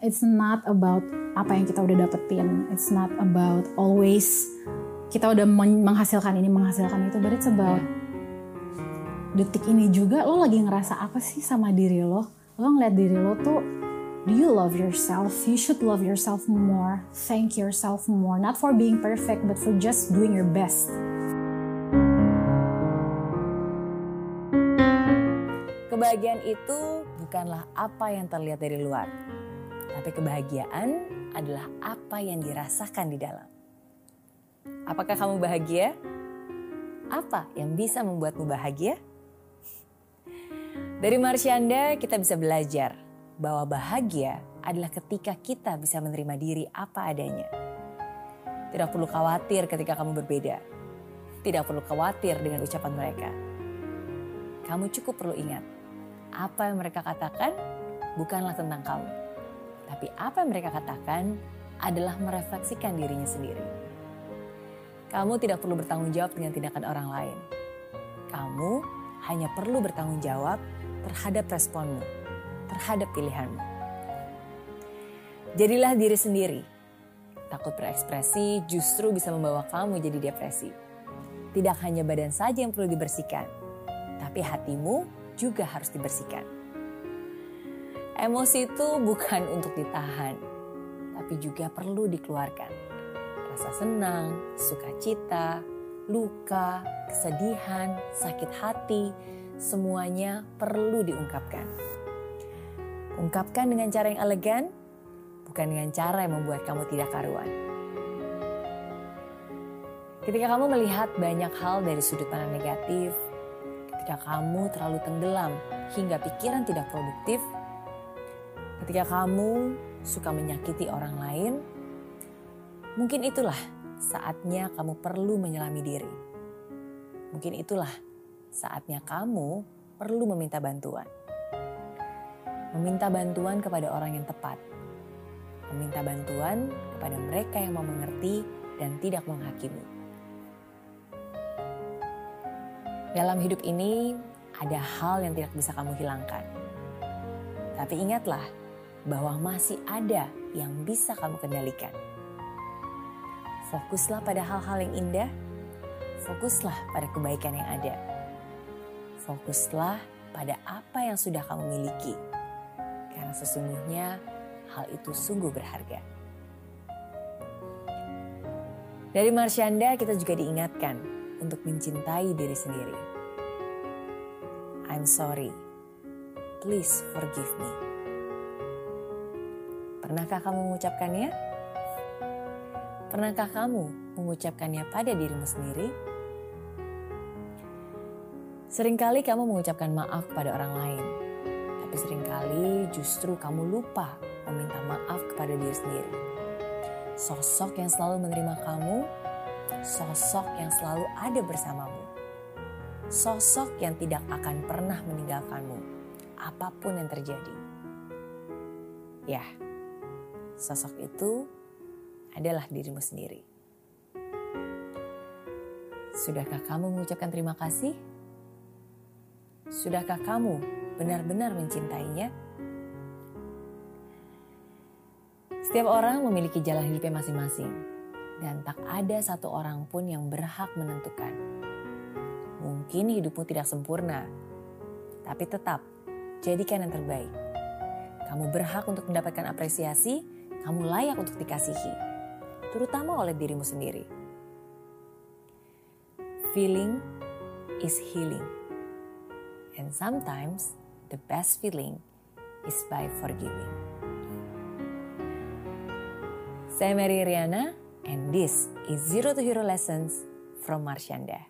it's not about apa yang kita udah dapetin. It's not about always kita udah menghasilkan ini menghasilkan itu but it's about detik ini juga lo lagi ngerasa apa sih sama diri lo? Lo ngeliat diri lo tuh do you love yourself? You should love yourself more. Thank yourself more. Not for being perfect but for just doing your best. Kebahagiaan itu bukanlah apa yang terlihat dari luar, tapi kebahagiaan adalah apa yang dirasakan di dalam. Apakah kamu bahagia? Apa yang bisa membuatmu bahagia? Dari Marsyanda kita bisa belajar bahwa bahagia adalah ketika kita bisa menerima diri apa adanya. Tidak perlu khawatir ketika kamu berbeda. Tidak perlu khawatir dengan ucapan mereka. Kamu cukup perlu ingat apa yang mereka katakan bukanlah tentang kamu. Tapi apa yang mereka katakan adalah merefleksikan dirinya sendiri. Kamu tidak perlu bertanggung jawab dengan tindakan orang lain. Kamu hanya perlu bertanggung jawab terhadap responmu, terhadap pilihanmu. Jadilah diri sendiri. Takut berekspresi justru bisa membawa kamu jadi depresi. Tidak hanya badan saja yang perlu dibersihkan, tapi hatimu juga harus dibersihkan. Emosi itu bukan untuk ditahan, tapi juga perlu dikeluarkan. Rasa senang, sukacita, luka, kesedihan, sakit hati, semuanya perlu diungkapkan. Ungkapkan dengan cara yang elegan, bukan dengan cara yang membuat kamu tidak karuan. Ketika kamu melihat banyak hal dari sudut pandang negatif, ketika kamu terlalu tenggelam hingga pikiran tidak produktif, ketika kamu suka menyakiti orang lain, mungkin itulah saatnya kamu perlu menyelami diri. Mungkin itulah saatnya kamu perlu meminta bantuan. Meminta bantuan kepada orang yang tepat. Meminta bantuan kepada mereka yang mau mengerti dan tidak menghakimi. Dalam hidup ini ada hal yang tidak bisa kamu hilangkan. Tapi ingatlah bahwa masih ada yang bisa kamu kendalikan. Fokuslah pada hal-hal yang indah, fokuslah pada kebaikan yang ada. Fokuslah pada apa yang sudah kamu miliki. Karena sesungguhnya hal itu sungguh berharga. Dari Marsyanda kita juga diingatkan untuk mencintai diri sendiri. I'm sorry. Please forgive me. Pernahkah kamu mengucapkannya? Pernahkah kamu mengucapkannya pada dirimu sendiri? Seringkali kamu mengucapkan maaf pada orang lain, tapi sering kali justru kamu lupa meminta maaf kepada diri sendiri. Sosok yang selalu menerima kamu sosok yang selalu ada bersamamu. Sosok yang tidak akan pernah meninggalkanmu, apa pun yang terjadi. Ya, sosok itu adalah dirimu sendiri. Sudahkah kamu mengucapkan terima kasih? Sudahkah kamu benar-benar mencintainya? Setiap orang memiliki jalan hidupnya masing-masing dan tak ada satu orang pun yang berhak menentukan. Mungkin hidupmu tidak sempurna, tapi tetap jadikan yang terbaik. Kamu berhak untuk mendapatkan apresiasi, kamu layak untuk dikasihi, terutama oleh dirimu sendiri. Feeling is healing. And sometimes the best feeling is by forgiving. Saya Mary Riana, And this is Zero to Hero Lessons from Marshanda.